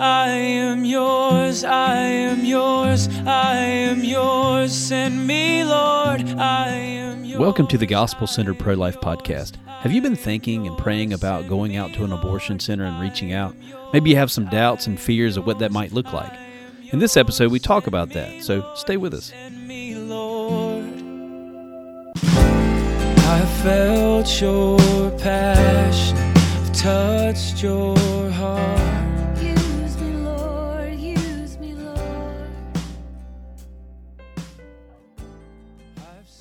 I am yours, I am yours, I am yours. Send me, Lord, I am yours. Welcome to the Gospel Centered Pro Life Podcast. Have you been thinking and praying about going out to an abortion center and reaching out? Maybe you have some doubts and fears of what that might look like. In this episode, we talk about that, so stay with us. Send me, Lord. I felt your passion, touched your heart.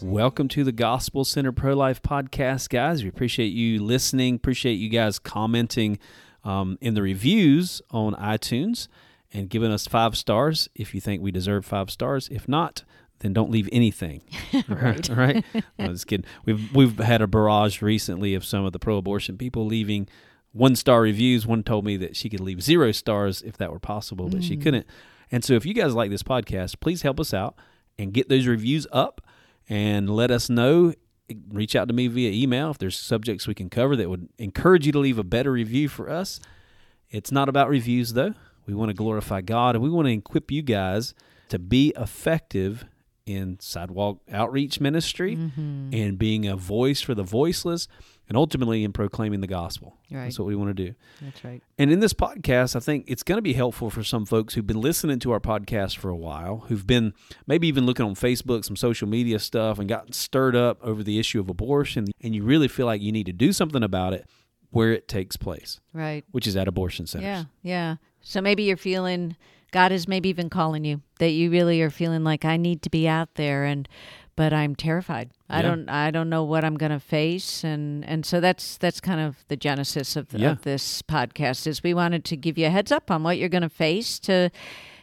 Welcome to the Gospel Centered Pro Life Podcast, guys. We appreciate you listening, appreciate you guys commenting um, in the reviews on iTunes and giving us five stars if you think we deserve five stars. If not, then don't leave anything. right. right? No, just kidding. We've we've had a barrage recently of some of the pro-abortion people leaving one star reviews. One told me that she could leave zero stars if that were possible, but she couldn't. And so, if you guys like this podcast, please help us out and get those reviews up and let us know. Reach out to me via email if there's subjects we can cover that would encourage you to leave a better review for us. It's not about reviews, though. We want to glorify God and we want to equip you guys to be effective in sidewalk outreach ministry mm-hmm. and being a voice for the voiceless and ultimately in proclaiming the gospel. Right. That's what we want to do. That's right. And in this podcast, I think it's going to be helpful for some folks who've been listening to our podcast for a while, who've been maybe even looking on Facebook, some social media stuff, and gotten stirred up over the issue of abortion, and you really feel like you need to do something about it where it takes place, Right. which is at abortion centers. Yeah. Yeah. So maybe you're feeling God is maybe even calling you that you really are feeling like I need to be out there and but I'm terrified. I don't I don't know what I'm going to face and and so that's that's kind of the genesis of, Yeah. of this podcast is we wanted to give you a heads up on what you're going to face to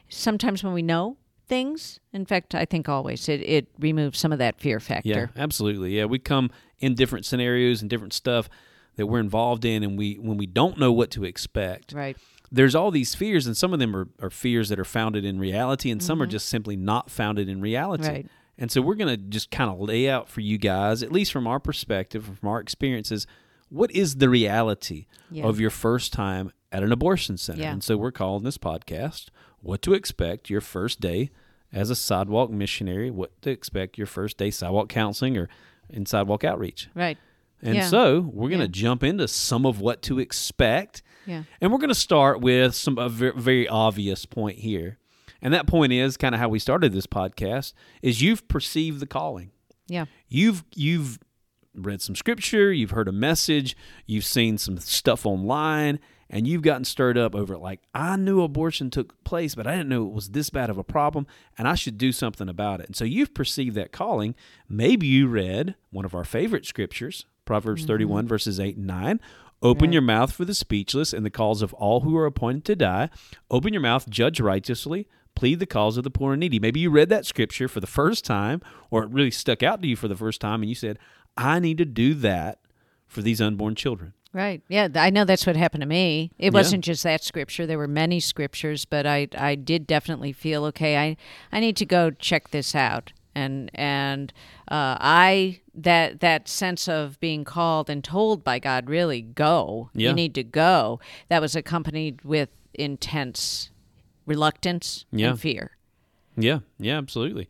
sometimes when we know things in fact I think always it it removes some of that fear factor. Yeah, absolutely. Yeah, we come in different scenarios and different stuff that we're involved in, and we when we don't know what to expect, Right. there's all these fears, and some of them are, are fears that are founded in reality, and some are just simply not founded in reality. Mm-hmm. Right. And so we're going to just kind of lay out for you guys, at least from our perspective, from our experiences, what is the reality Yeah. of your first time at an abortion center? Yeah. And so we're calling this podcast "What to Expect Your First Day as a Sidewalk Missionary." What to expect your first day sidewalk counseling or in sidewalk outreach. Right. And Yeah. so we're going to jump into some of what to expect. Yeah. And we're going to start with some a very, very obvious point here. And that point is kind of how we started this podcast is you've perceived the calling. Yeah. You've you've read some scripture, you've heard a message, you've seen some stuff online, and you've gotten stirred up over it like I knew abortion took place, but I didn't know it was this bad of a problem and I should do something about it. And so you've perceived that calling. Maybe you read one of our favorite scriptures, Proverbs mm-hmm. 31 verses 8 and 9. Open Right. your mouth for the speechless and the cause of all who are appointed to die. Open your mouth, judge righteously, plead the cause of the poor and needy. Maybe you read that scripture for the first time, or it really stuck out to you for the first time, and you said, I need to do that for these unborn children. Right. Yeah, I know that's what happened to me. It wasn't just that scripture. There were many scriptures, but I I did definitely feel okay. I I need to go check this out. And and uh, I that that sense of being called and told by God, really go. Yeah. You need to go. That was accompanied with intense reluctance Yeah. and fear. Yeah, yeah, absolutely.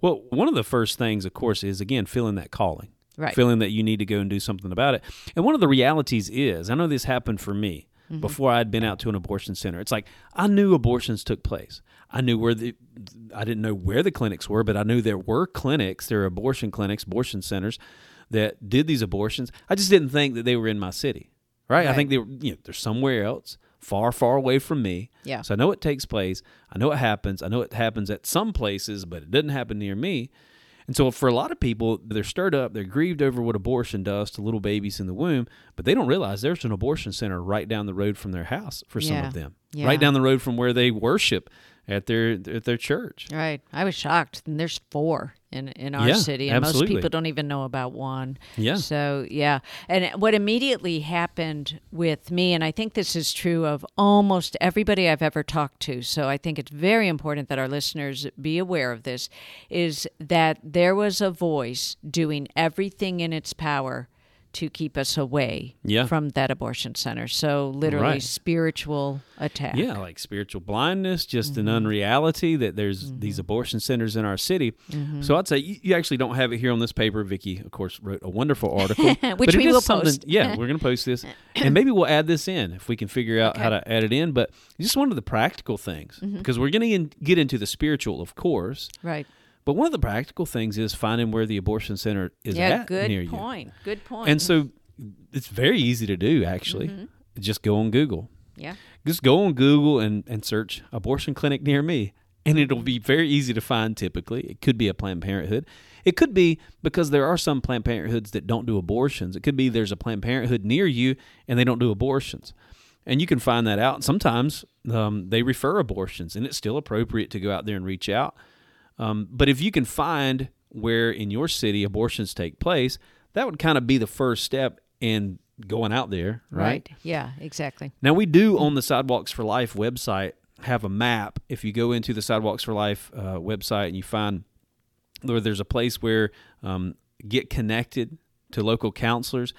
Well, one of the first things, of course, is again feeling that calling, Right. feeling that you need to go and do something about it. And one of the realities is, I know this happened for me Mm-hmm. before I'd been out to an abortion center. It's like I knew abortions took place. I knew where the, I didn't know where the clinics were, but I knew there were clinics, there are abortion clinics, abortion centers that did these abortions. I just didn't think that they were in my city, right? I think they were, you know, they're somewhere else, far, far away from me. Yeah. So I know it takes place. I know it happens. I know it happens at some places, but it doesn't happen near me. And so for a lot of people, they're stirred up, they're grieved over what abortion does to little babies in the womb, but they don't realize there's an abortion center right down the road from their house for some Yeah. of them. Yeah. Right down the road from where they worship at their at their church. Right. I was shocked. And there's four in in our Yeah, city, and absolutely. most people don't even know about one. Yeah. So yeah, and what immediately happened with me, and I think this is true of almost everybody I've ever talked to. So I think it's very important that our listeners be aware of this. Is that there was a voice doing everything in its power to keep us away Yeah. from that abortion center. So literally Right. spiritual attack. Yeah, like spiritual blindness, just Mm-hmm. an unreality that there's these abortion centers in our city. Mm-hmm. So I'd say you, you actually don't have it here on this paper. Vicky, of course, wrote a wonderful article, Which we will post. yeah, we're going to post this, and maybe we'll add this in if we can figure out how to add it in. But just one of the practical things, Mm-hmm. because we're going to get into the spiritual, of course. Right. But one of the practical things is finding where the abortion center is yeah, at good near you. point. Good point. And so it's very easy to do, actually. Mm-hmm. Just go on Google. yeah. Just go on Google and, and search abortion clinic near me. And it'll be very easy to find typically. It could be a Planned Parenthood. It could be because there are some Planned Parenthoods that don't do abortions. It could be there's a Planned Parenthood near you and they don't do abortions. And you can find that out. Sometimes um, they refer abortions, and it's still appropriate to go out there and reach out. Um, but if you can find where in your city abortions take place, that would kind of be the first step in going out there, right? Yeah, exactly. Now we do on the Sidewalks for Life website have a map. If you go into the Sidewalks for Life uh, website and you find where there's a place where um, get connected to local counselors,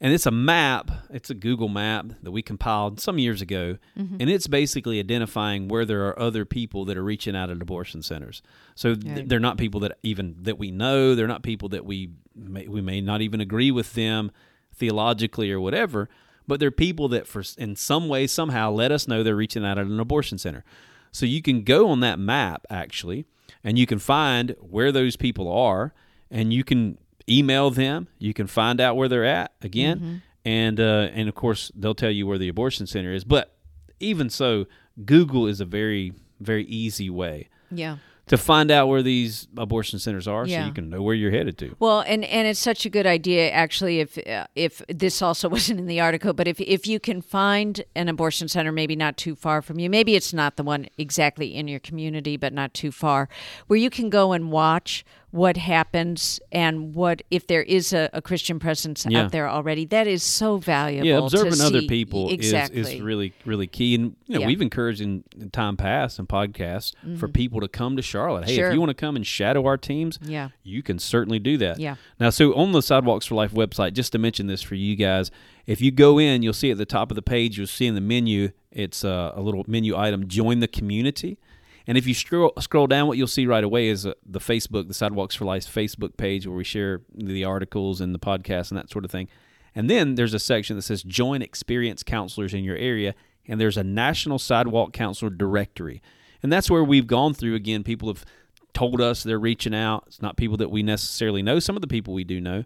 and it's a map. It's a Google map that we compiled some years ago, mm-hmm. and it's basically identifying where there are other people that are reaching out at abortion centers. So th- Right. they're not people that even that we know. They're not people that we may, we may not even agree with them theologically or whatever. But they're people that, for in some way, somehow, let us know they're reaching out at an abortion center. So you can go on that map actually, and you can find where those people are, and you can email them. You can find out where they're at again, and uh, and of course they'll tell you where the abortion center is. But even so, Google is a very very easy way Yeah. to find out where these abortion centers are, so you can know where you're headed to. Well, and and it's such a good idea actually if uh, if this also wasn't in the article, but if if you can find an abortion center maybe not too far from you, maybe it's not the one exactly in your community but not too far, where you can go and watch what happens and what if there is a, a Christian presence Yeah. out there already. That is so valuable. Yeah, observing other see. people exactly. is, is really really key, and you know Yeah. we've encouraged in, time past and podcasts for people to come to Charlotte. Hey, Mm-hmm. Sure. if you want to come and shadow our teams, Yeah. you can certainly do that. Yeah. Now, so on the Sidewalks for Life website, just to mention this for you guys, if you go in, you'll see at the top of the page, you'll see in the menu, it's uh, a little menu item, join the community. And if you scroll scroll down, what you'll see right away is uh, the Facebook, the Sidewalks for Life Facebook page, where we share the articles and the podcast and that sort of thing. And then there's a section that says join experienced counselors in your area, and there's a National Sidewalk Counselor Directory. And that's where we've gone through again. People have told us they're reaching out. It's not people that we necessarily know. Some of the people we do know,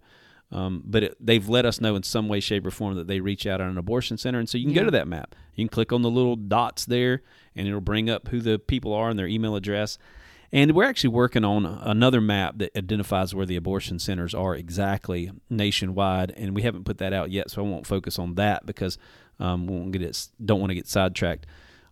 um, but it, they've let us know in some way, shape, or form that they reach out at an abortion center. And so you can go to that map. You can click on the little dots there, and it'll bring up who the people are and their email address. And we're actually working on another map that identifies where the abortion centers are exactly nationwide, and we haven't put that out yet, so I won't focus on that because um, we won't get it, don't want to get sidetracked.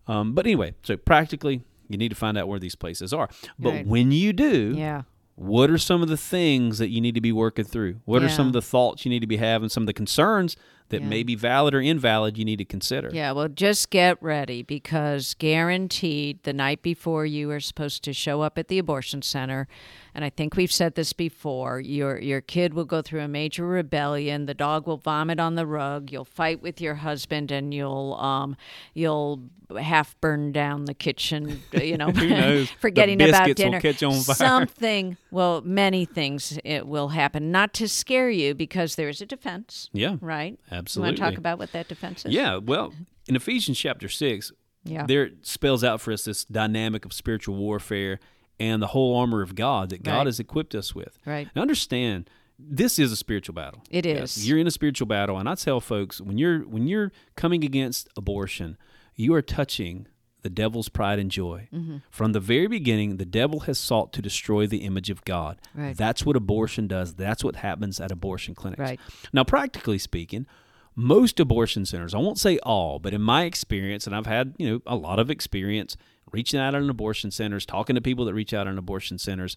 Um, but anyway, so practically, you need to find out where these places are. But Right. when you do, Yeah. what are some of the things that you need to be working through? What are some of the thoughts you need to be having? Some of the concerns that Yeah. may be valid or invalid you need to consider. Yeah, well, just get ready because guaranteed the night before you are supposed to show up at the abortion center, and I think we've said this before, your your kid will go through a major rebellion. The dog will vomit on the rug. You'll fight with your husband, and you'll um you'll half burn down the kitchen. You know, Who knows? The forgetting about dinner. catch on fire. Something. Well, many things it will happen. Not to scare you because there is a defense. Yeah. Right. You want to talk about what that defense is? Yeah, well, in Ephesians chapter 6, Yeah. there it spells out for us this dynamic of spiritual warfare and the whole armor of God that God Right. has equipped us with. Right. Now understand, this is a spiritual battle. It is. Yes. You're in a spiritual battle, and I tell folks when you're when you're coming against abortion, you are touching the devil's pride and joy. Mm-hmm. From the very beginning, the devil has sought to destroy the image of God. Right. That's what abortion does. That's what happens at abortion clinics. Right. Now, practically speaking, most abortion centers, I won't say all, but in my experience, and I've had, you know, a lot of experience reaching out at an abortion centers, talking to people that reach out in abortion centers,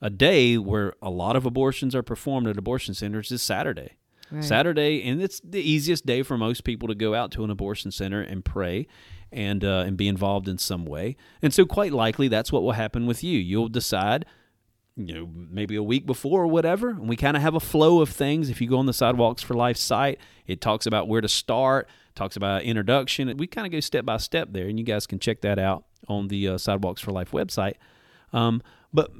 a day where a lot of abortions are performed at abortion centers is Saturday. Right. Saturday, and it's the easiest day for most people to go out to an abortion center and pray and uh, and be involved in some way. And so, quite likely, that's what will happen with you. You'll decide you know, maybe a week before or whatever. And we kind of have a flow of things. If you go on the Sidewalks for Life site, it talks about where to start, talks about introduction. We kind of go step by step there, and you guys can check that out on the uh, Sidewalks for Life website. Um, but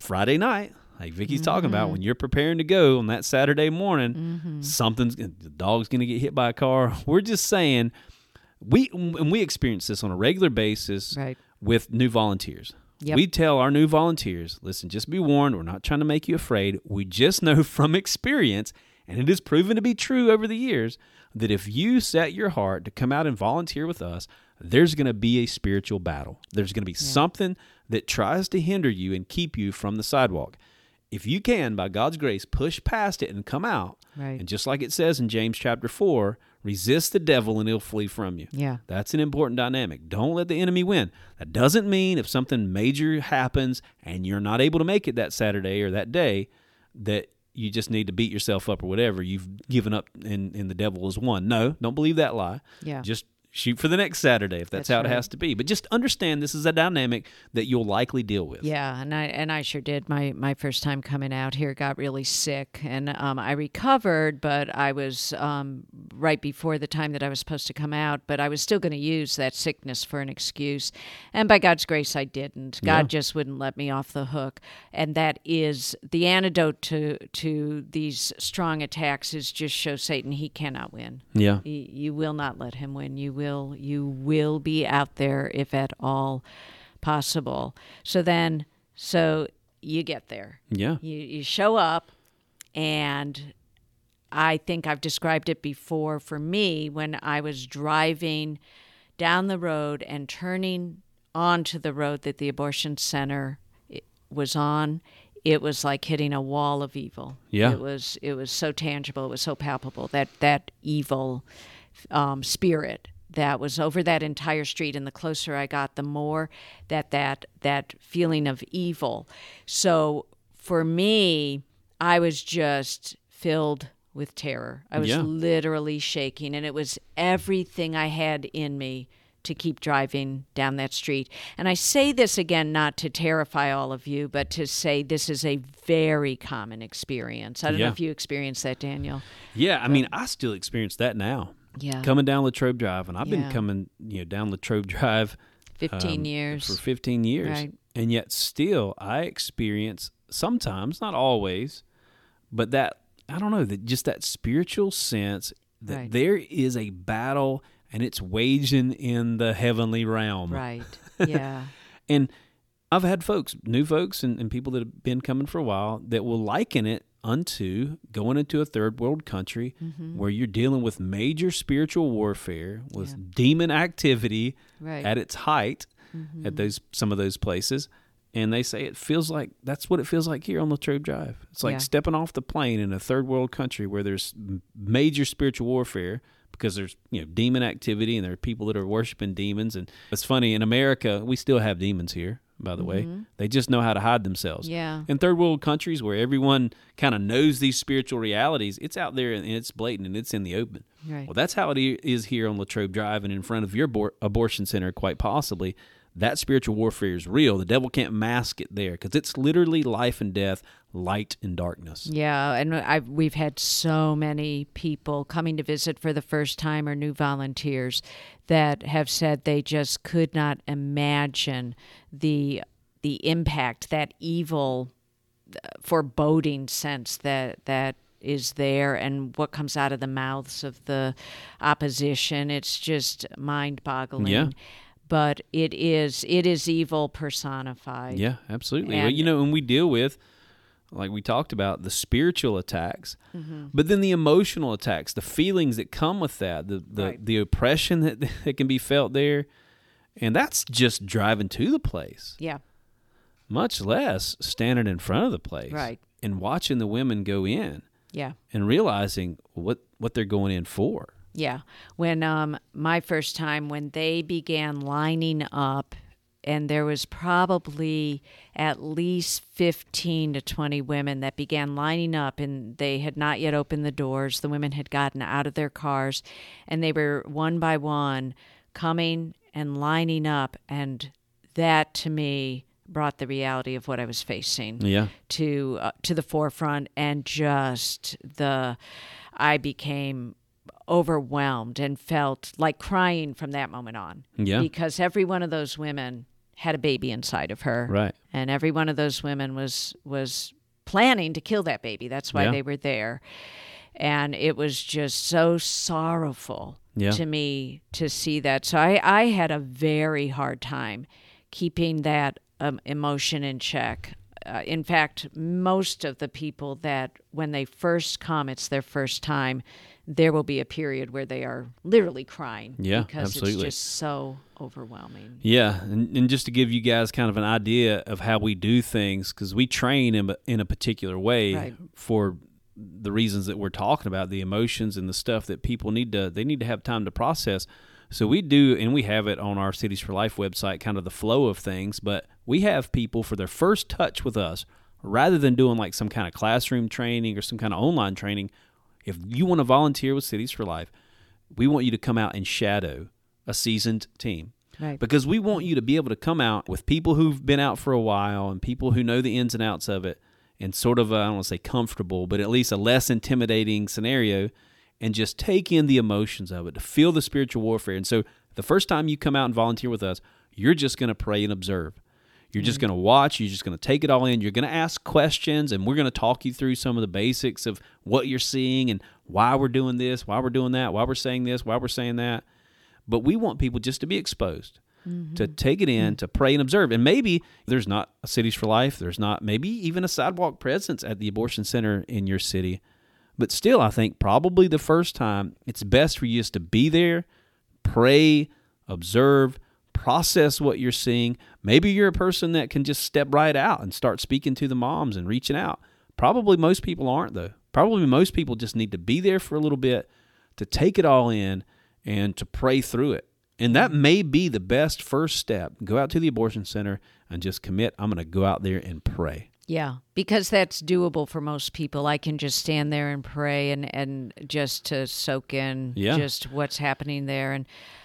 Friday night, like Vicky's talking about, when you're preparing to go on that Saturday morning, something's the dog's going to get hit by a car. We're just saying we and we experience this on a regular basis Right. with new volunteers. Yep. We tell our new volunteers, listen, just be warned, we're not trying to make you afraid. We just know from experience, and it has proven to be true over the years, that if you set your heart to come out and volunteer with us, there's going to be a spiritual battle. There's going to be something that tries to hinder you and keep you from the sidewalk. If you can, by God's grace, push past it and come out, Right. and just like it says in James chapter 4, resist the devil and he'll flee from you. Yeah. That's an important dynamic. Don't let the enemy win. That doesn't mean if something major happens and you're not able to make it that Saturday or that day that you just need to beat yourself up or whatever. You've given up and, and the devil is won. No, don't believe that lie. Yeah. Just shoot for the next Saturday if that's, That's how it has to be. But just understand this is a dynamic that you'll likely deal with. Yeah, and I and I sure did. My my first time coming out here, got really sick, and um, I recovered, but I was um, right before the time that I was supposed to come out. But I was still going to use that sickness for an excuse, and by God's grace, I didn't. God Yeah. just wouldn't let me off the hook, and that is the antidote to to these strong attacks. Is just show Satan he cannot win. Yeah. You, you will not let him win. You will you will be out there if at all possible. So then so you get there. Yeah. You you show up and I think I've described it before for me when I was driving down the road and turning onto the road that the abortion center was on it was like hitting a wall of evil Yeah. it was it was so tangible it was so palpable that that evil um, spirit that was over that entire street and the closer i got the more that that that feeling of evil so for me i was just filled with terror i was Yeah. literally shaking and it was everything i had in me to keep driving down that street. And I say this again not to terrify all of you, but to say this is a very common experience. I don't Yeah. know if you experienced that, Daniel. Yeah. I mean, I still experience that now. Yeah. Coming down Latrobe Drive, and I've been coming, you know, down Latrobe Drive 15 um, years. for 15 years Right. and yet still i experience sometimes not always but that i don't know that just that spiritual sense that Right. there is a battle and it's waging in the heavenly realm right. Yeah. and i've had folks new folks and, and people that have been coming for a while that will liken it unto going into a third world country Mm-hmm. where you're dealing with major spiritual warfare with demon activity Right. Mm-hmm. at its height at those some of those places and they say it feels like that's what it feels like here on the Latrobe Drive. It's like Yeah. stepping off the plane in a third world country where there's major spiritual warfare because there's you know demon activity and there are people that are worshiping demons and it's funny in America we still have demons here by the way they just know how to hide themselves Mm-hmm. Yeah. in third world countries where everyone kind of knows these spiritual realities it's out there and it's blatant and it's in the open Right. well that's how it is here on Latrobe Drive and in front of your abor- abortion center quite possibly that spiritual warfare is real. The devil can't mask it there because it's literally life and death light and darkness. Yeah, and I've, we've had so many people coming to visit for the first time or new volunteers that have said they just could not imagine the the impact that evil uh, foreboding sense that that is there and what comes out of the mouths of the opposition. It's just mind-boggling. Yeah. But it is it is evil personified Yeah, absolutely. well, And- you know, and we deal with, like we talked about, the spiritual attacks, mm-hmm. but then the emotional attacks, the feelings that come with that, the the, Right. the oppression that, that can be felt there, and that's just driving to the place, yeah much less standing in front of the place, Right. and watching the women go in yeah and realizing what what they're going in for. Yeah. When um my first time when they began lining up and there was probably at least 15 to 20 women that began lining up and they had not yet opened the doors. The women had gotten out of their cars and they were one by one coming and lining up and that to me brought the reality of what I was facing Yeah. to uh, to the forefront and just the I became overwhelmed and felt like crying from that moment on Yeah. because every one of those women had a baby inside of her Right. and every one of those women was was planning to kill that baby that's why Yeah. they were there and it was just so sorrowful Yeah. to me to see that so i i had a very hard time keeping that um, emotion in check uh, in fact most of the people that when they first come it's their first time there will be a period where they are literally crying Yeah, because absolutely. it's just so overwhelming Yeah, and, and just to give you guys kind of an idea of how we do things, because we train in, a- in a particular way Right. for the reasons that we're talking about, the emotions and the stuff that people need to they need to have time to process. So we do, and we have it on our Cities for Life website, kind of the flow of things. But we have people for their first touch with us, rather than doing like some kind of classroom training or some kind of online training. If you want to volunteer with Cities for Life, we want you to come out and shadow a seasoned team right because we want you to be able to come out with people who've been out for a while and people who know the ins and outs of it and sort of, I I don't want to say comfortable, but at least a less intimidating scenario and just take in the emotions of it, to feel the spiritual warfare. And so the first time you come out and volunteer with us, you're just going to pray and observe. You're just mm-hmm. going to watch, you're just going to take it all in. You're going to ask questions, and we're going to talk you through some of the basics of what you're seeing and why we're doing this, why we're doing that, why we're saying this, why we're saying that. But we want people just to be exposed mm-hmm. to take it in mm-hmm. to pray and observe. And maybe there's not a cities for life there's not maybe even a sidewalk presence at the abortion center in your city. But still i think probably the first time it's best for you just to be there pray observe process what you're seeing maybe you're a person that can just step right out and start speaking to the moms and reaching out probably most people aren't though probably most people just need to be there for a little bit to take it all in and to pray through it. And that may be the best first step. Go out to the abortion center and just commit. I'm going to go out there and pray. Yeah, because that's doable for most people. I can just stand there and pray and, and just to soak in Yeah. just what's happening there. And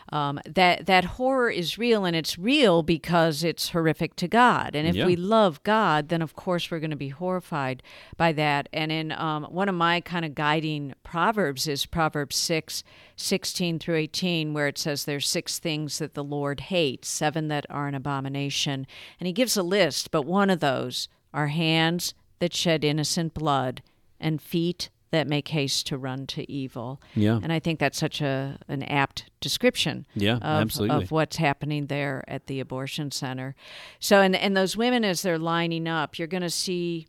um, that that horror is real, and it's real because it's horrific to God. And if Yeah. we love God, then of course we're going to be horrified by that. And in um, one of my kind of guiding proverbs is Proverbs 6, 16 through 18, where it says there's six things that the Lord hates, seven that are an abomination. And he gives a list, but one of those are hands that shed innocent blood and feet that make haste to run to evil. Yeah. And I think that's such a an apt description Yeah, of, absolutely. of what's happening there at the abortion center. So and and those women as they're lining up, you're going to see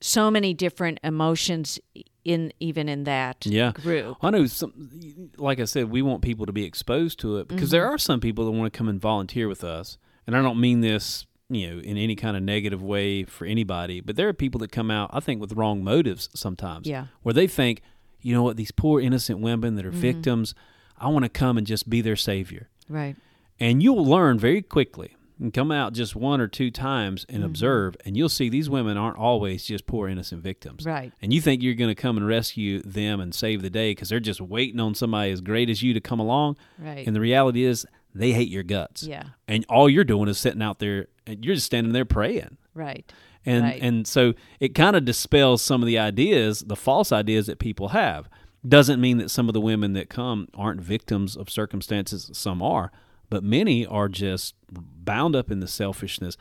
so many different emotions in even in that Yeah. group. I know some like I said we want people to be exposed to it because there mm-hmm. are some people that want to come and volunteer with us. And I don't mean this, you know, in any kind of negative way for anybody, but there are people that come out I think with wrong motives sometimes. Yeah. Where they think, you know what, these poor innocent women that are mm-hmm. victims, I want to come and just be their savior. Right. And you'll learn very quickly and come out just one or two times and mm-hmm. observe, and you'll see these women aren't always just poor innocent victims. Right. And you think you're going to come and rescue them and save the day because they're just waiting on somebody as great as you to come along. Right. And the reality is, they hate your guts. Yeah. And all you're doing is sitting out there, and you're just standing there praying. Right. And Right. and so it kind of dispels some of the ideas, the false ideas that people have. Doesn't mean that some of the women that come aren't victims of circumstances. Some are, but many are just bound up in the selfishness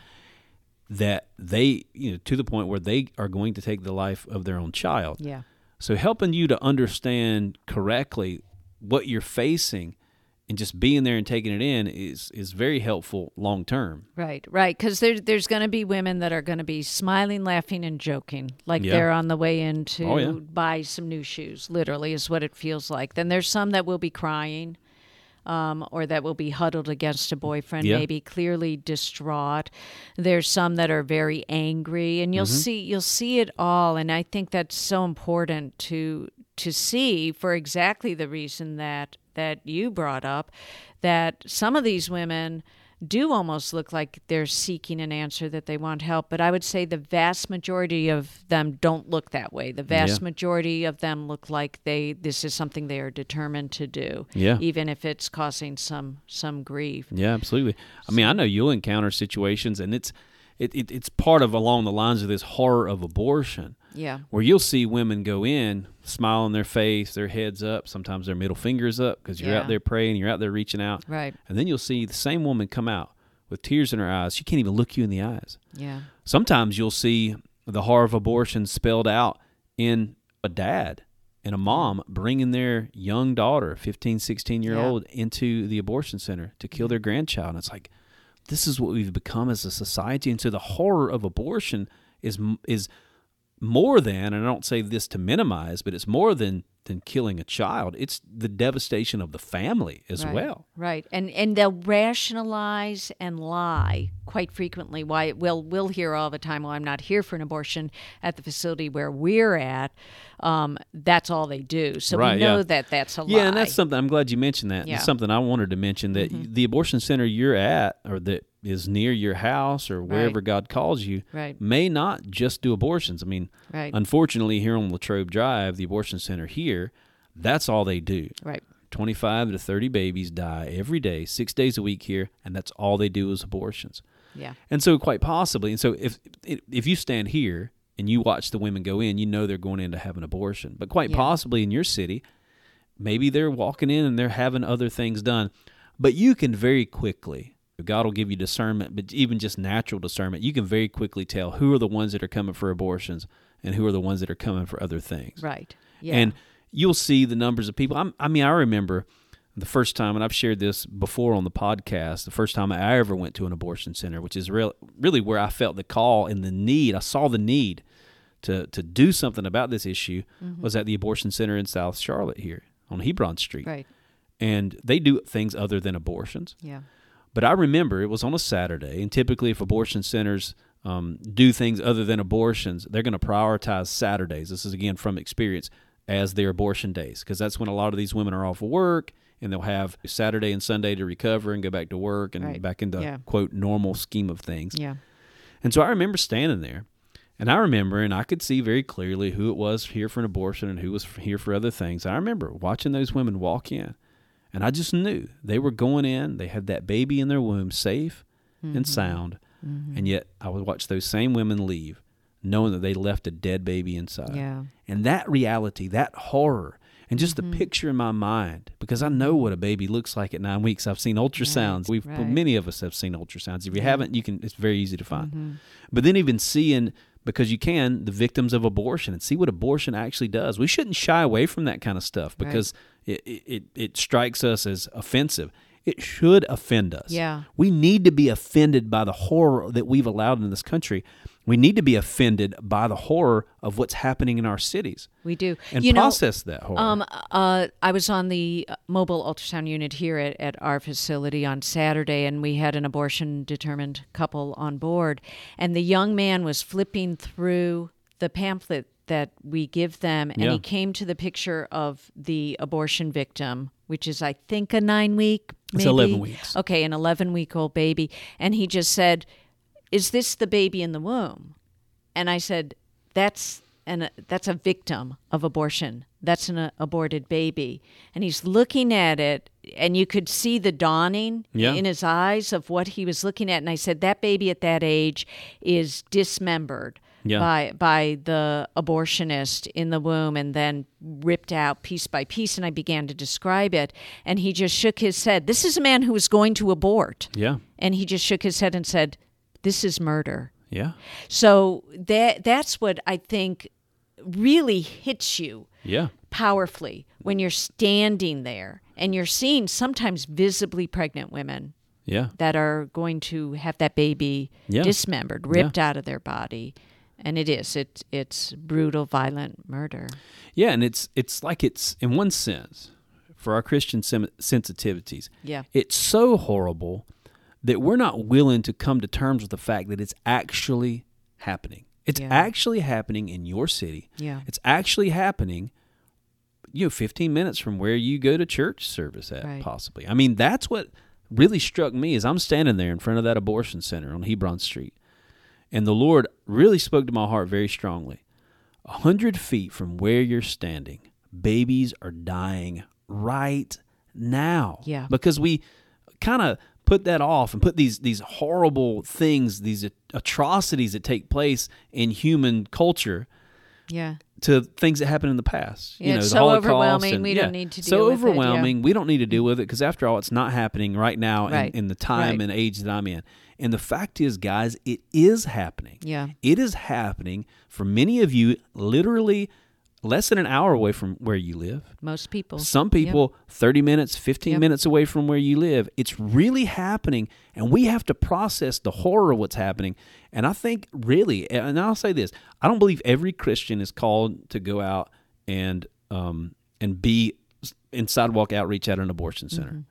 that they, you know, to the point where they are going to take the life of their own child. Yeah. So helping you to understand correctly what you're facing and just being there and taking it in is is very helpful long term. Right, right. Because there, there's going to be women that are going to be smiling, laughing, and joking, like Yeah. they're on the way in to Oh, yeah. buy some new shoes. Literally, is what it feels like. Then there's some that will be crying, um, or that will be huddled against a boyfriend, Yeah. maybe clearly distraught. There's some that are very angry, and you'll Mm-hmm. see you'll see it all. And I think that's so important to to see for exactly the reason that that you brought up that some of these women do almost look like they're seeking an answer that they want help but i would say the vast majority of them don't look that way the vast Yeah. majority of them look like they this is something they are determined to do Yeah. even if it's causing some some grief Yeah, absolutely. I mean, I know you'll encounter situations, and it's it, it, it's part of along the lines of this horror of abortion Yeah. where you'll see women go in, smile on their face, their heads up, sometimes their middle fingers up because you're Yeah. out there praying, you're out there reaching out. Right. And then you'll see the same woman come out with tears in her eyes. She can't even look you in the eyes. Yeah. Sometimes you'll see the horror of abortion spelled out in a dad and a mom bringing their young daughter, 15, 16 year old, into the abortion center to kill their grandchild. And it's like, this is what we've become as a society. And so the horror of abortion is is more than, and I don't say this to minimize, but it's more than than killing a child. It's the devastation of the family as right. well. Right. And and they'll rationalize and lie quite frequently. Why we'll we'll hear all the time, well, I'm not here for an abortion at the facility where we're at. Um, that's all they do. So Right, we know yeah. that that's a lie. Yeah, and that's something I'm glad you mentioned that. Yeah. Mm-hmm. It's something I wanted to mention that the abortion center you're at or that is near your house or wherever Right. God calls you Right. may not just do abortions. I mean, Right. unfortunately here on Latrobe Drive, the abortion center here, that's all they do. right. 25 to 30 babies die every day, 6 days a week here, and that's all they do is abortions. Yeah. And so, quite possibly, and so if if you stand here and you watch the women go in, you know they're going in to have an abortion. But quite Yeah. possibly in your city, maybe they're walking in and they're having other things done. But you can very quickly, God will give you discernment, but even just natural discernment, you can very quickly tell who are the ones that are coming for abortions and who are the ones that are coming for other things. Right. Yeah. And you'll see the numbers of people. I'm, I mean, I remember the first time, and I've shared this before on the podcast, the first time I ever went to an abortion center, which is real, really where I felt the call and the need. I saw the need to, to do something about this issue Mm-hmm. was at the abortion center in South Charlotte here on Hebron Street. right. And they do things other than abortions. Yeah. But I remember it was on a Saturday, and typically, if abortion centers um, do things other than abortions, they're going to prioritize Saturdays. This is again from experience as their abortion days, because that's when a lot of these women are off of work, and they'll have Saturday and Sunday to recover and go back to work and Right. back into Yeah. quote normal scheme of things. Yeah. And so I remember standing there, and I remember, and I could see very clearly who it was here for an abortion and who was here for other things. I remember watching those women walk in, and I just knew they were going in. They had that baby in their womb, safe Mm-hmm. and sound, and yet I would watch those same women leave, knowing that they left a dead baby inside. Yeah. And that reality, that horror, and just Mm-hmm. the picture in my mind, because I know what a baby looks like at nine weeks. I've seen ultrasounds. We've right. many of us have seen ultrasounds. If you haven't, you can. It's very easy to find. Mm-hmm. But then even seeing, because you can, the victims of abortion and see what abortion actually does. We shouldn't shy away from that kind of stuff because it, it, it, it strikes us as offensive. It should offend us. Yeah. We need to be offended by the horror that we've allowed in this country. We need to be offended by the horror of what's happening in our cities We do. and you know, process that horror. Um, uh, I was on the uh, mobile ultrasound unit here at, at our facility on Saturday, and we had an abortion determined couple on board. And the young man was flipping through the pamphlet that we give them, and Yeah. he came to the picture of the abortion victim, which is, I think, a nine week. It's 11 weeks. Okay, an 11 week old baby. And he just said, Is this the baby in the womb? And I said, "That's an that's a victim of abortion. That's an uh, aborted baby." And he's looking at it, and you could see the dawning Yeah. in his eyes of what he was looking at. And I said, "That baby at that age is dismembered." Yeah. By by the abortionist in the womb and then ripped out piece by piece and I began to describe it and he just shook his head. This is a man who was going to abort. yeah. And he just shook his head and said, "This is murder." Yeah. So that that's what I think really hits you Yeah. powerfully when you're standing there and you're seeing sometimes visibly pregnant women Yeah. that are going to have that baby Yeah. dismembered, ripped out of their body. And it is. It's it's brutal, violent murder. Yeah, and it's it's like it's in one sense for our Christian sem- sensitivities. Yeah. It's so horrible that we're not willing to come to terms with the fact that it's actually happening. It's Yeah. actually happening in your city. Yeah. It's actually happening you know 15 minutes from where you go to church service at Right. possibly. I mean, that's what really struck me as I'm standing there in front of that abortion center on Hebron Street. And the Lord really spoke to my heart very strongly. A hundred feet from where you're standing, babies are dying right now. Yeah. Because we kind of put that off and put these these horrible things, these atrocities that take place in human culture Yeah. to things that happened in the past. Yeah, you know, it's the so Holocaust overwhelming, and- we yeah, don't need to so deal with it, yeah. overwhelming. We don't need to deal with it because after all, it's not happening right now Right. in, in the time Right. and age that I'm in. And the fact is, guys, it is happening. Yeah. It is happening for many of you, literally less than an hour away from where you live. Most people. Some people 30 minutes, 15 Yep. minutes away from where you live. It's really happening and we have to process the horror of what's happening. And I think really and I'll say this, I don't believe every Christian is called to go out and um and be in sidewalk outreach at an abortion center. Mm-hmm.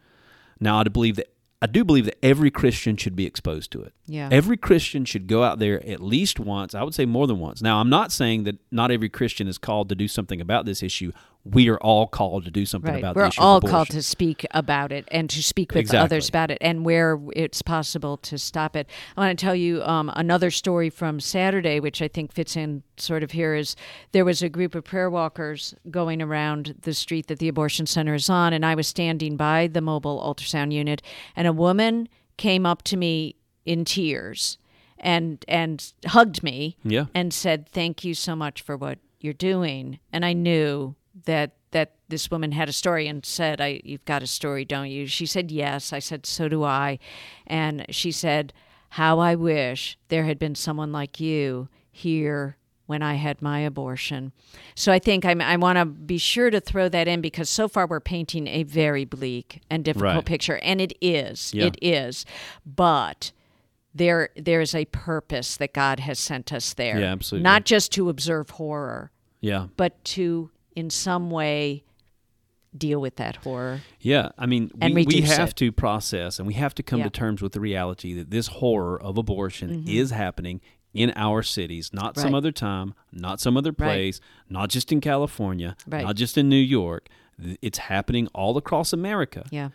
Now I believe that I do believe that every Christian should be exposed to it. Yeah. Every Christian should go out there at least once. I would say more than once. Now, I'm not saying that not every Christian is called to do something about this issue. We are all called to do something Right. about We're the issue. all called to speak about it and to speak with Exactly. others about it and where it's possible to stop it. I want to tell you um, another story from Saturday, which I think fits in sort of here is there was a group of prayer walkers going around the street that the abortion center is on, and I was standing by the mobile ultrasound unit, and a woman came up to me in tears and and hugged me Yeah. and said, "Thank you so much for what you're doing." And I knew that that this woman had a story and said, "I you've got a story, don't you?" She said, "Yes." I said, "So do I." And she said, "How I wish there had been someone like you here." When I had my abortion. So I think I'm, I want to be sure to throw that in because so far we're painting a very bleak and difficult Right. picture. And it is. Yeah. It is. But there there is a purpose that God has sent us there. Yeah, absolutely. Not just to observe horror, Yeah. but to in some way deal with that horror. Yeah, I mean, we, we have it. to process and we have to come Yeah. to terms with the reality that this horror of abortion is happening in our cities, not some Mm-hmm. Other time, not some other place, not just in California, Right. not just in New York. It's happening all across America. Yeah.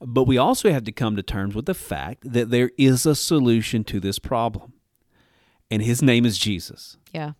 But we also have to come to terms with the fact that there is a solution to this problem. And his name is Jesus Yeah.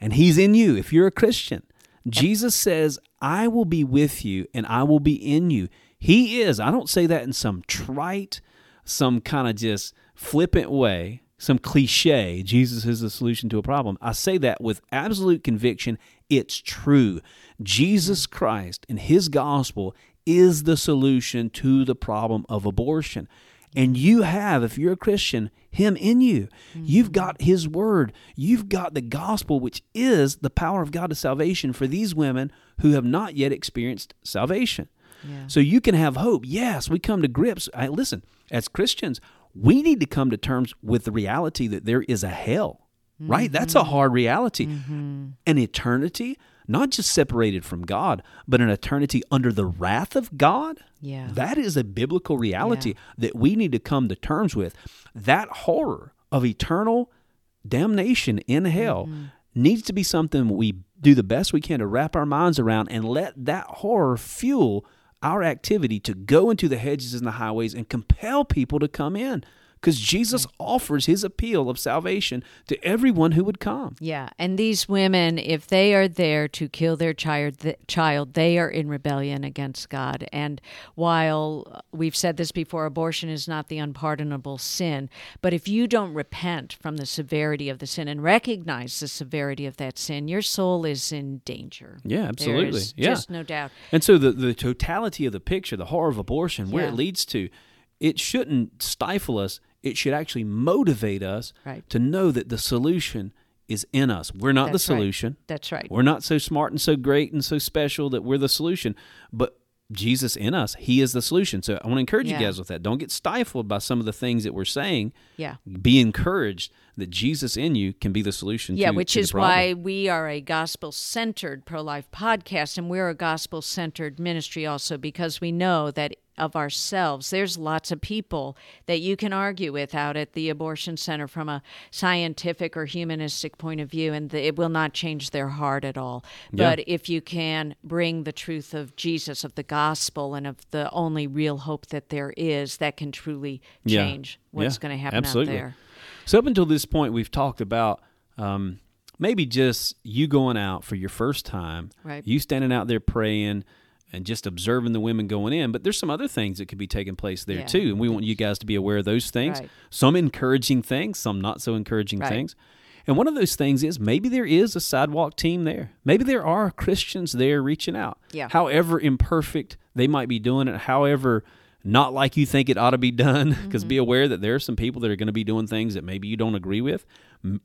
and he's in you if you're a Christian. Jesus says, I will be with you and I will be in you. He is. I don't say that in some trite, some kind of just flippant way, some cliche. Jesus is the solution to a problem. I say that with absolute conviction. It's true. Jesus Christ and his gospel is the solution to the problem of abortion. And you have, if you're a Christian, Him in you. You've mm-hmm. got His Word. You've got the gospel, which is the power of God to salvation for these women who have not yet experienced salvation. Yeah. So you can have hope. Yes, we come to grips. I, listen, as Christians, we need to come to terms with the reality that there is a hell, right? That's a mm-hmm. hard reality. Mm-hmm. An eternity, not just separated from God, but an eternity under the wrath of God. Yeah. That is a biblical reality that we need to come to terms with. That horror of eternal damnation in hell Mm-hmm. needs to be something we do the best we can to wrap our minds around and let that horror fuel our activity to go into the hedges and the highways and compel people to come in because Jesus offers his appeal of salvation to everyone who would come. Yeah, and these women, if they are there to kill their child, th- child, they are in rebellion against God. And while uh, we've said this before, abortion is not the unpardonable sin, but if you don't repent from the severity of the sin and recognize the severity of that sin, your soul is in danger. Yeah, absolutely. Yeah. just no doubt. And so the, the totality of the picture, the horror of abortion, where Yeah. it leads to, it shouldn't stifle us. It should actually motivate us Right. to know that the solution is in us. We're not That's the right. solution. That's right. We're not so smart and so great and so special that we're the solution. But Jesus in us, He is the solution. So I want to encourage Yeah. you guys with that. Don't get stifled by some of the things that we're saying. Yeah. Be encouraged that Jesus in you can be the solution. Yeah, to, which to is why we are a gospel centered pro life podcast, and we're a gospel centered ministry also because we know that of ourselves, there's lots of people that you can argue with out at the abortion center from a scientific or humanistic point of view, and it will not change their heart at all. Yeah. But if you can bring the truth of Jesus, of the gospel, and of the only real hope that there is, that can truly Yeah. change what's Yeah, going to happen absolutely. out there. So up until this point, we've talked about um, maybe just you going out for your first time, Right. you standing out there praying, and just observing the women going in. But there's some other things that could be taking place there Yeah. too, and we want you guys to be aware of those things. Right. Some encouraging things, some not so encouraging Right. things. And one of those things is maybe there is a sidewalk team there. Maybe there are Christians there reaching out. Yeah. However imperfect they might be doing it, however not like you think it ought to be done, because Mm-hmm. be aware that there are some people that are going to be doing things that maybe you don't agree with.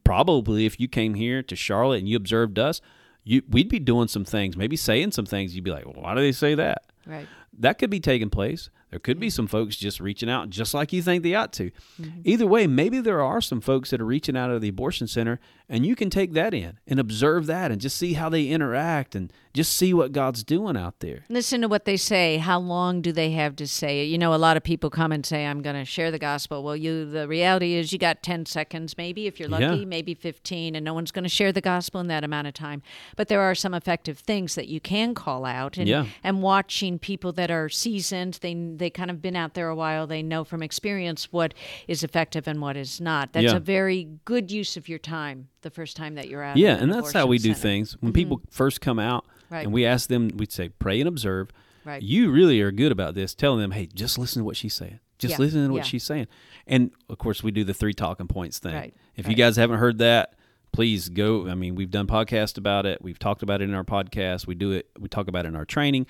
Probably if you came here to Charlotte and you observed us, you, we'd be doing some things, maybe saying some things. You'd be like, well, why do they say that? Right. that could be taking place. There could be some folks just reaching out just like you think they ought to. Mm-hmm. Either way, maybe there are some folks that are reaching out of the abortion center and you can take that in and observe that and just see how they interact and just see what God's doing out there. Listen to what they say. How long do they have to say it? You know, a lot of people come and say, "I'm going to share the gospel." Well, you the reality is you got 10 seconds maybe if you're lucky, Yeah. maybe 15, and no one's going to share the gospel in that amount of time. But there are some effective things that you can call out and Yeah. and watching people that are seasoned, they they kind of been out there a while, they know from experience what is effective and what is not. That's Yeah. a very good use of your time the first time that you're out. Yeah, an and that's how we do center. things. When mm-hmm. people first come out Right. and we ask them, we'd say, pray and observe. Right. You really are good about this, telling them, hey, just listen to what she's saying. Just Yeah, listen to what yeah. she's saying. And of course, we do the three talking points thing. Right, If you guys haven't heard that, please go. I mean, we've done podcasts about it. We've talked about it in our podcast. We do it. We talk about it in our training.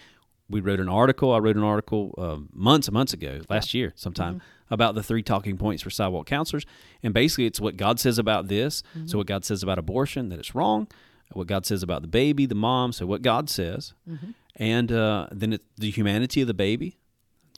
We wrote an article. I wrote an article um, months and months ago, last year sometime, Mm-hmm. about the three talking points for sidewalk counselors. And basically, it's what God says about this. Mm-hmm. So, what God says about abortion, that it's wrong. What God says about the baby, the mom. So, what God says. Mm-hmm. And uh, then it's the humanity of the baby.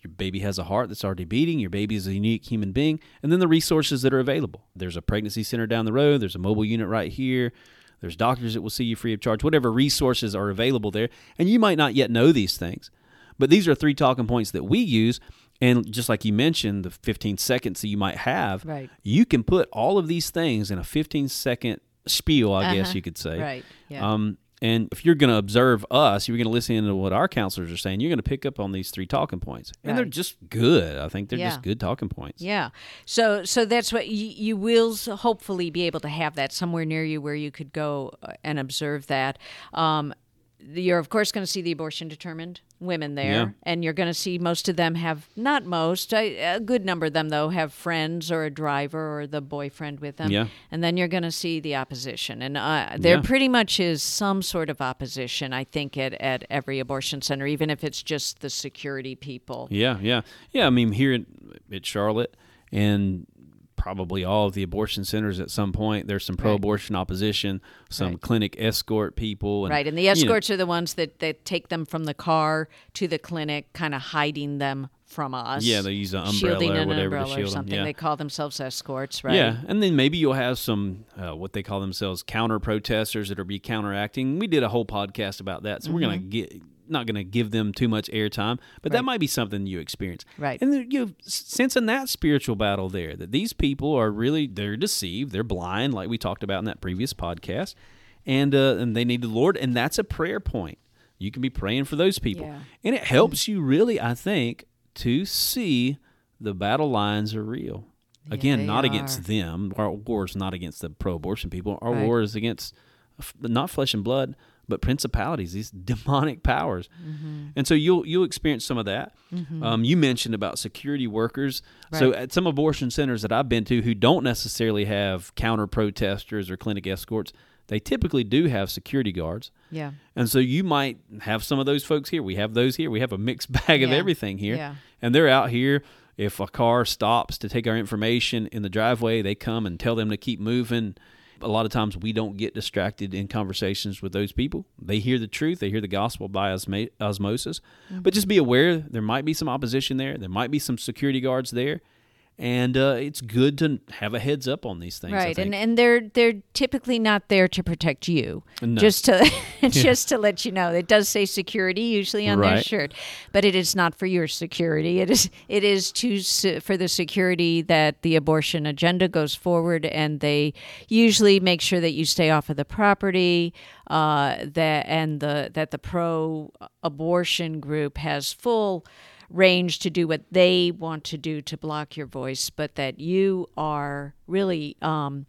Your baby has a heart that's already beating. Your baby is a unique human being. And then the resources that are available. There's a pregnancy center down the road. There's a mobile unit right here. There's doctors that will see you free of charge. Whatever resources are available there. And you might not yet know these things. But these are three talking points that we use. And just like you mentioned, the 15 seconds that you might have, Right. you can put all of these things in a 15 second spiel, I guess Uh-huh. you could say. Right, yeah. Um, and if you're going to observe us, you're going to listen to what our counselors are saying. You're going to pick up on these three talking points, and they're just good. I think they're Yeah. just good talking points. Yeah. So so that's what you, you will hopefully be able to have that somewhere near you where you could go uh, and observe that. Um, you're of course going to see the abortion determined women there, Yeah. and you're going to see most of them have not most a, a good number of them though have friends or a driver or the boyfriend with them. Yeah. And then you're going to see the opposition, and uh, there Yeah. pretty much is some sort of opposition. I think at at every abortion center, even if it's just the security people. Yeah, yeah, yeah. I mean, here at, at Charlotte, and probably all of the abortion centers at some point, there's some pro-abortion opposition, some Right. clinic escort people, and, Right, and the you know, escorts are the ones that, that take them from the car to the clinic, kind of hiding them from us. Yeah, they use an shielding umbrella or an whatever to shield or something. yeah. They call themselves escorts, right? Yeah, and then maybe you'll have some uh, what they call themselves counter protesters that are be counteracting. We did a whole podcast about that, so we're gonna Mm-hmm. get not gonna give them too much airtime, but that might be something you experience. Right. and there, you know, sensing that spiritual battle there that these people are really they're deceived, they're blind, like we talked about in that previous podcast, and uh, and they need the Lord, and that's a prayer point. You can be praying for those people, Yeah. and it helps you really, I think, to see the battle lines are real. Again, not are. against them. Our war is not against the pro-abortion people. Our Right. war is against not flesh and blood, but principalities, these demonic powers. Mm-hmm. And so you'll you'll experience some of that. Um, you mentioned about security workers. So at some abortion centers that I've been to, who don't necessarily have counter protesters or clinic escorts, they typically do have security guards. Yeah. And so you might have some of those folks here. We have those here. We have a mixed bag of Yeah. everything here. Yeah. And they're out here. If a car stops to take our information in the driveway, they come and tell them to keep moving. A lot of times we don't get distracted in conversations with those people. They hear the truth, they hear the gospel by osmosis. Mm-hmm. But just be aware there might be some opposition there. There might be some security guards there. And uh, it's good to have a heads up on these things. Right, and and they're they're typically not there to protect you. No. Just to just to let you know, it does say security usually on their shirt, but it is not for your security. It is it is to for the security that the abortion agenda goes forward, and they usually make sure that you stay off of the property. Uh, that and the that the pro abortion group has full range to do what they want to do to block your voice, but that you are really um,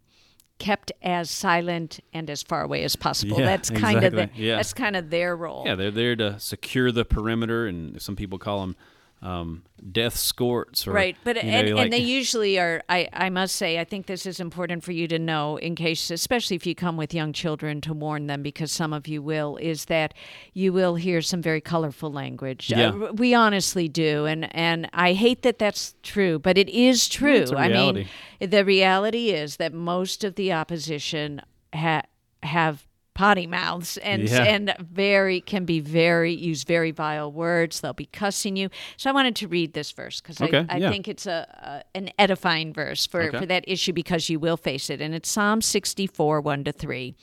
kept as silent and as far away as possible. Yeah, that's kind of the. Yeah. that's kind of their role. Yeah, they're there to secure the perimeter, and some people call them um, death scorts. Or, Right, but you know, and, like- and they usually are. I, I must say, I think this is important for you to know, in case, especially if you come with young children, to warn them because some of you will. Is that you will hear some very colorful language. Yeah. Uh, we honestly do, and and I hate that that's true, but it is true. it's a I mean, the reality is that most of the opposition ha- have potty mouths and Yeah. and very can be very use very vile words they'll be cussing you so i wanted to read this verse because Okay, I, I yeah. think it's a, a an edifying verse for, Okay. for that issue because you will face it and it's psalm 64 1 to 3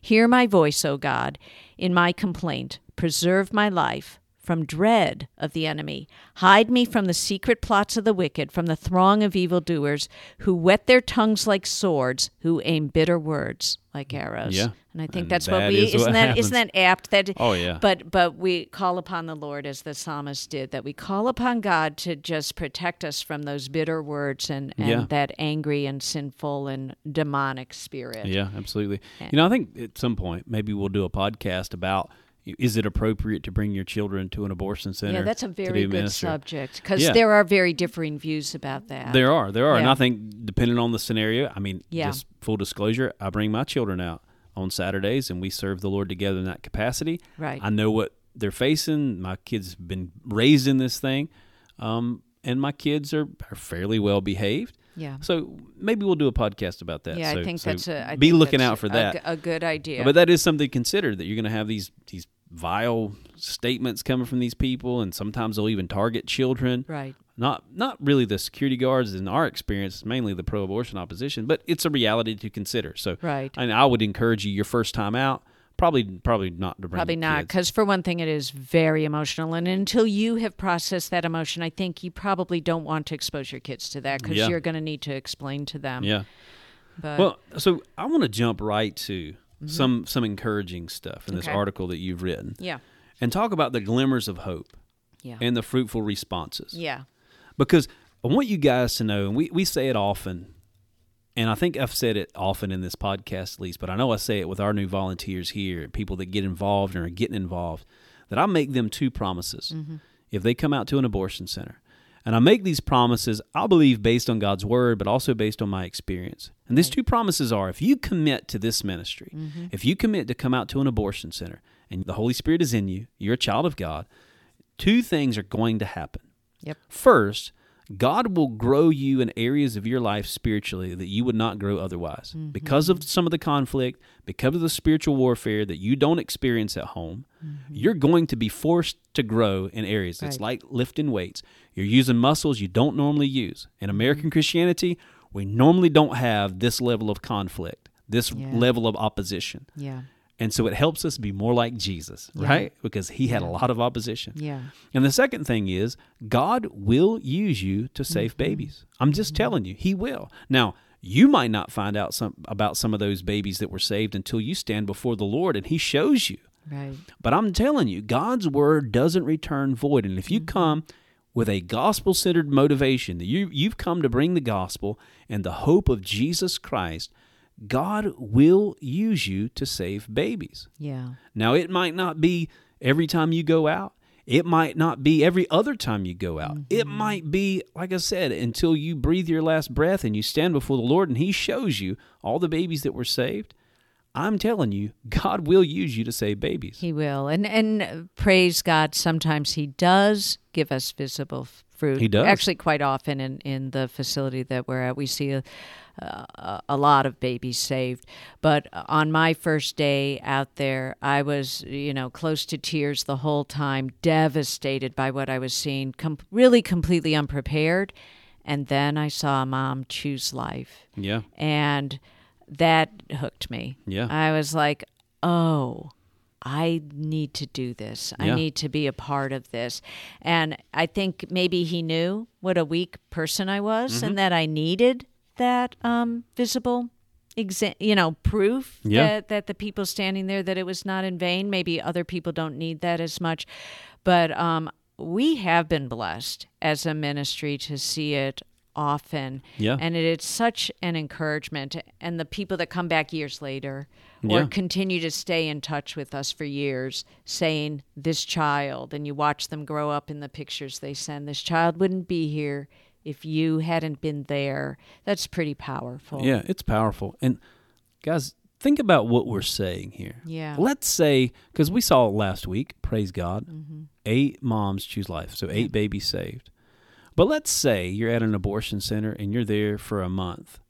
hear my voice o god in my complaint preserve my life from dread of the enemy. Hide me from the secret plots of the wicked, from the throng of evildoers who whet their tongues like swords, who aim bitter words like arrows. Yeah. And I think And that's what we is isn't that isn't that apt that Oh, yeah. But but we call upon the Lord as the psalmist did, that we call upon God to just protect us from those bitter words and, and Yeah. that angry and sinful and demonic spirit. Yeah, absolutely. You know, I think at some point maybe we'll do a podcast about is it appropriate to bring your children to an abortion center? Yeah, that's a very good ministry? subject because Yeah. there are very differing views about that. There are, there are, and Yeah. I think depending on the scenario, I mean, Yeah. just full disclosure, I bring my children out on Saturdays, and we serve the Lord together in that capacity. Right. I know what they're facing. My kids have been raised in this thing, um, and my kids are, are fairly well behaved. Yeah. So maybe we'll do a podcast about that. Yeah, So- I think so that's a. I be think looking out for a that. g- A, good idea. But that is something to consider that you're going to have these these vile statements coming from these people, and sometimes they'll even target children. right. Not not really the security guards in our experience, mainly the pro-abortion opposition, but it's a reality to consider. So, Right. and I would encourage you your first time out, probably probably not to bring Probably not, because for one thing, it is very emotional, and until you have processed that emotion, I think you probably don't want to expose your kids to that because Yeah. you're going to need to explain to them. Yeah. But Well, so I want to jump right to some some encouraging stuff in this Mm-hmm. Okay. article that you've written, yeah, and talk about the glimmers of hope yeah, and the fruitful responses. yeah, because I want you guys to know, and we, we say it often, and I think I've said it often in this podcast at least, but I know I say it with our new volunteers here, people that get involved and are getting involved, that I make them two promises if they come out to an abortion center. And I make these promises, I believe, based on God's word, but also based on my experience. And these two promises are if you commit to this ministry, if you commit to come out to an abortion center, and the Holy Spirit is in you, you're a child of God, two things are going to happen. yep, First, God will grow you in areas of your life spiritually that you would not grow otherwise. Mm-hmm. Because of some of the conflict, because of the spiritual warfare that you don't experience at home, you're going to be forced to grow in areas. It's Mm-hmm. Like lifting weights. You're using muscles you don't normally use. Mm-hmm. In American Christianity, we normally don't have this level of conflict, this Yeah. level of opposition. yeah, And so it helps us be more like Jesus, Yeah. right? Because he had a lot of opposition. yeah, And the second thing is, God will use you to save Mm-hmm. babies. I'm just telling you, He will. Now, you might not find out some about some of those babies that were saved until you stand before the Lord and He shows you. right, But I'm telling you, God's word doesn't return void. And if you come with a gospel centered motivation that you, you've come to bring the gospel and the hope of Jesus Christ, God will use you to save babies. yeah, Now, it might not be every time you go out. It might not be every other time you go out. It mm-hmm. might be, like I said, until you breathe your last breath and you stand before the Lord and He shows you all the babies that were saved. I'm telling you, God will use you to save babies. He will, and and praise God. Sometimes He does give us visible fruit. He does. Actually, quite often in in the facility that we're at, we see a a, a lot of babies saved. But on my first day out there, I was you know close to tears the whole time, devastated by what I was seeing, com- really completely unprepared. And then I saw a mom choose life Yeah. and that hooked me. Yeah. I was like, "Oh, I need to do this. I need to be a part of this." And I think maybe he knew what a weak person I was Mm-hmm. and that I needed that um, visible exa- you know proof Yeah. that that the people standing there that it was not in vain maybe other people don't need that as much but um we have been blessed as a ministry to see it often. Yeah. And it is such an encouragement. And the people that come back years later or Yeah. continue to stay in touch with us for years saying, This child, and you watch them grow up in the pictures they send, this child wouldn't be here if you hadn't been there. That's pretty powerful. Yeah, it's powerful. And guys, think about what we're saying here. Yeah. Let's say, because we saw it last week, praise God, Mm-hmm. eight moms choose life. So eight babies saved. But let's say you're at an abortion center and you're there for a month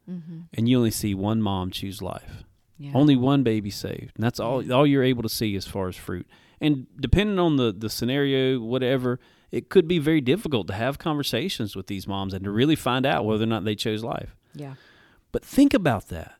and you only see one mom choose life. Mm-hmm. Yeah. Only one baby saved. And that's all all you're able to see as far as fruit. And depending on the, the scenario, whatever, it could be very difficult to have conversations with these moms and to really find out whether or not they chose life. Yeah. But think about that.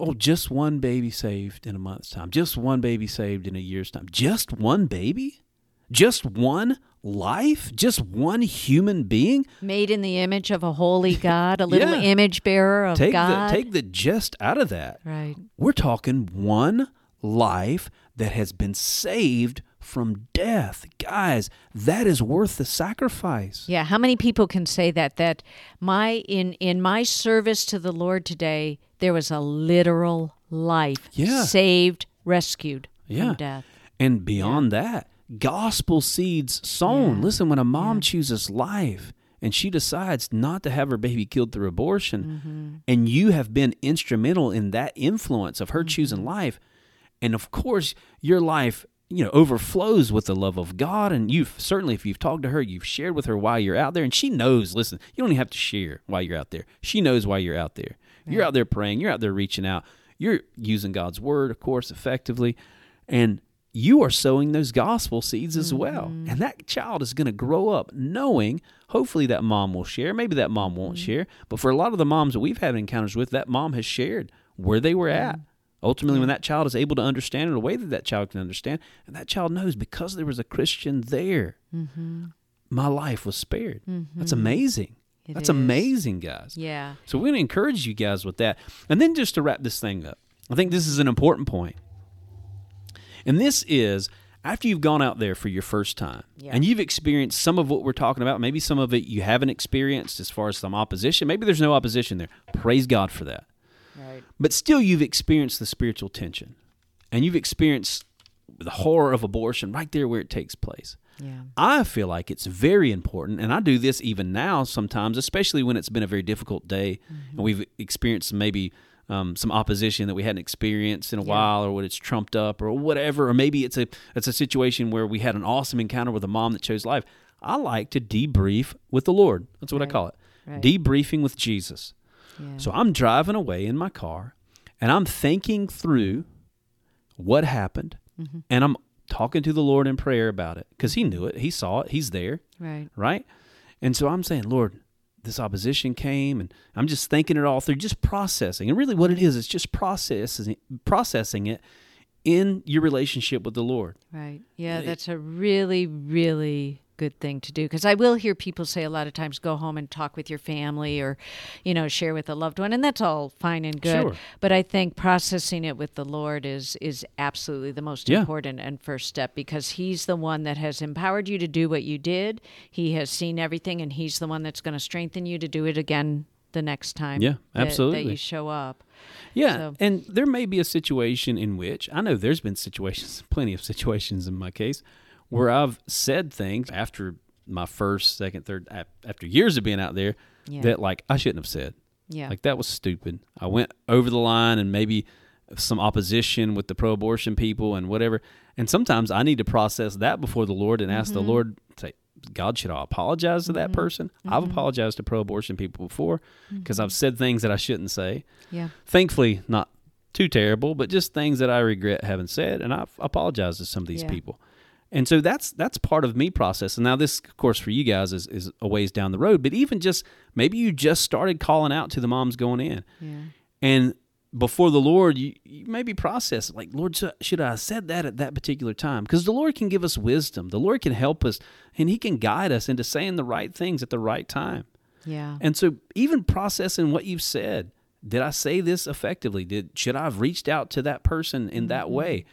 Oh, just one baby saved in a month's time. Just one baby saved in a year's time. Just one baby? Just one life? Just one human being? Made in the image of a holy God, a little Yeah. image bearer of Take God. the take the just out of that. right. We're talking one life that has been saved from death. Guys, that is worth the sacrifice. Yeah, how many people can say that that my in in my service to the Lord today there was a literal life Yeah. saved, rescued Yeah. from death. And beyond that, gospel seeds sown. Yeah. Listen, when a mom chooses life and she decides not to have her baby killed through abortion, Mm-hmm. and you have been instrumental in that influence of her Mm-hmm. choosing life, and of course, your life you know overflows with the love of God and you've certainly if you've talked to her you've shared with her why you're out there and she knows listen you don't even have to share why you're out there she knows why you're out there you're out there praying you're out there reaching out you're using God's word of course effectively and you are sowing those gospel seeds as well. Mm-hmm. And that child is going to grow up knowing, hopefully, that mom will share. Maybe that mom won't mm-hmm. share. But for a lot of the moms that we've had encounters with, that mom has shared where they were at. Ultimately, when that child is able to understand in a way that that child can understand, and that child knows because there was a Christian there, mm-hmm. my life was spared. That's amazing. It That's is. amazing, guys. Yeah. So we're going to encourage you guys with that. And then just to wrap this thing up, I think this is an important point. And this is after you've gone out there for your first time Yeah. and you've experienced some of what we're talking about, maybe some of it you haven't experienced as far as some opposition. Maybe there's no opposition there. Praise God for that. Right. But still, you've experienced the spiritual tension and you've experienced the horror of abortion right there where it takes place. Yeah. I feel like it's very important, and I do this even now sometimes, especially when it's been a very difficult day and mm-hmm. we've experienced maybe um, some opposition that we hadn't experienced in a while, or what it's trumped up, or whatever, or maybe it's a it's a situation where we had an awesome encounter with a mom that chose life. I like to debrief with the Lord. That's what I call it, Right. debriefing with Jesus. Yeah. So I'm driving away in my car and I'm thinking through what happened Mm-hmm. and I'm talking to the Lord in prayer about it because He knew it. He saw it. He's there, Right. right? And so I'm saying, Lord, this opposition came and I'm just thinking it all through, just processing. And really what it is, it's just processing, processing it in your relationship with the Lord. Right. Yeah, It- that's a really, really good thing to do because I will hear people say a lot of times go home and talk with your family or, you know, share with a loved one, and that's all fine and good. Sure. But I think processing it with the Lord is is absolutely the most Yeah. important and first step because He's the one that has empowered you to do what you did. He has seen everything, and He's the one that's going to strengthen you to do it again the next time. Yeah, that- that absolutely. you show up. Yeah, So- and there may be a situation in which I know there's been situations, plenty of situations in my case, where I've said things after my first, second, third, after years of being out there Yeah. that like I shouldn't have said. Yeah. Like that was stupid. I went over the line and maybe some opposition with the pro-abortion people and whatever. And sometimes I need to process that before the Lord and ask the Mm-hmm. Lord, say, God, should I apologize to that person? I've apologized to pro-abortion people before because Mm-hmm. I've said things that I shouldn't say yeah. thankfully not too terrible, but just things that I regret having said, and I've apologized to some of these Yeah. people. And so that's that's part of me process. And Now this, of course, for you guys is, is a ways down the road, but even just maybe you just started calling out to the moms going in, Yeah. and before the Lord, you, you maybe process like, Lord, should- should I have said that at that particular time? Because the Lord can give us wisdom. The Lord can help us, and He can guide us into saying the right things at the right time. Yeah. And so even processing what you've said, did I say this effectively? Did should I have reached out to that person in that mm-hmm. way?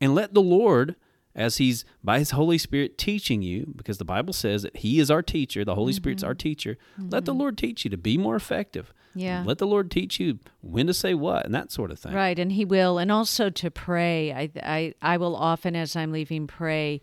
And let the Lord as He's by His Holy Spirit teaching you, because the Bible says that He is our teacher, the Holy Spirit's our teacher. Let the Lord teach you to be more effective. Yeah. Let the Lord teach you when to say what and that sort of thing. Right, and He will, and also to pray. I, I, I will often, as I'm leaving, pray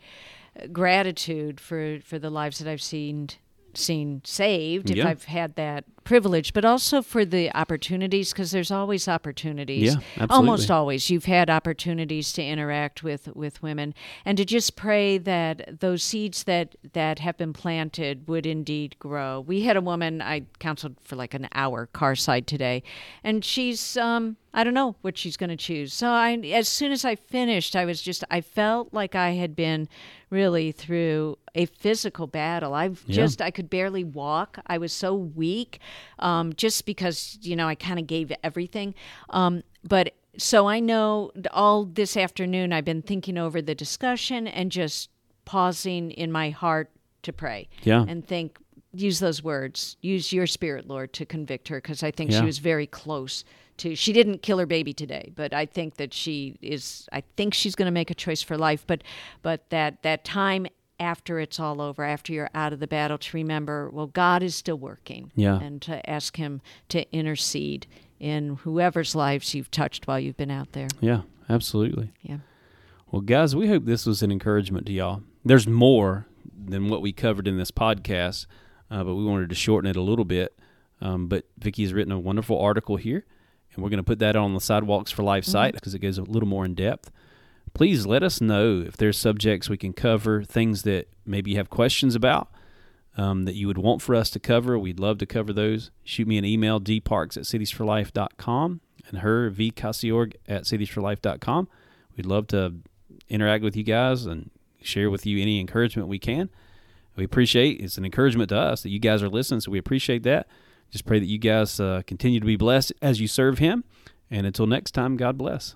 uh, gratitude for for the lives that I've seen seen saved if Yeah. I've had that privilege, but also for the opportunities because there's always opportunities. Yeah, absolutely. Almost always, you've had opportunities to interact with with women, and to just pray that those seeds that that have been planted would indeed grow. We had a woman I counseled for like an hour car side today, and she's um I don't know what she's going to choose. So I as soon as I finished, I was just I felt like I had been really through a physical battle. I've Yeah. just I could barely walk. I was so weak, um, just because you know I kind of gave everything. Um, but so I know all this afternoon I've been thinking over the discussion and just pausing in my heart to pray Yeah. and think. Use those words. Use your spirit, Lord, to convict her, because I think Yeah. she was very close to. She didn't kill her baby today, but I think that she is. I think she's going to make a choice for life. But, but that that time after it's all over, after you're out of the battle, to remember, well, God is still working. Yeah. And to ask Him to intercede in whoever's lives you've touched while you've been out there. Yeah, absolutely. Yeah. Well, guys, we hope this was an encouragement to y'all. There's more than what we covered in this podcast, uh, but we wanted to shorten it a little bit. Um, but Vicky has written a wonderful article here, and we're going to put that on the Sidewalks for Life site because it goes a little more in depth. Please let us know if there's subjects we can cover, things that maybe you have questions about um, that you would want for us to cover. We'd love to cover those. Shoot me an email, dparks at citiesforlife.com, and her, vcasiorg at citiesforlife.com. We'd love to interact with you guys and share with you any encouragement we can. We appreciate it's an encouragement to us that you guys are listening, so we appreciate that. Just pray that you guys uh, continue to be blessed as you serve Him. And until next time, God bless.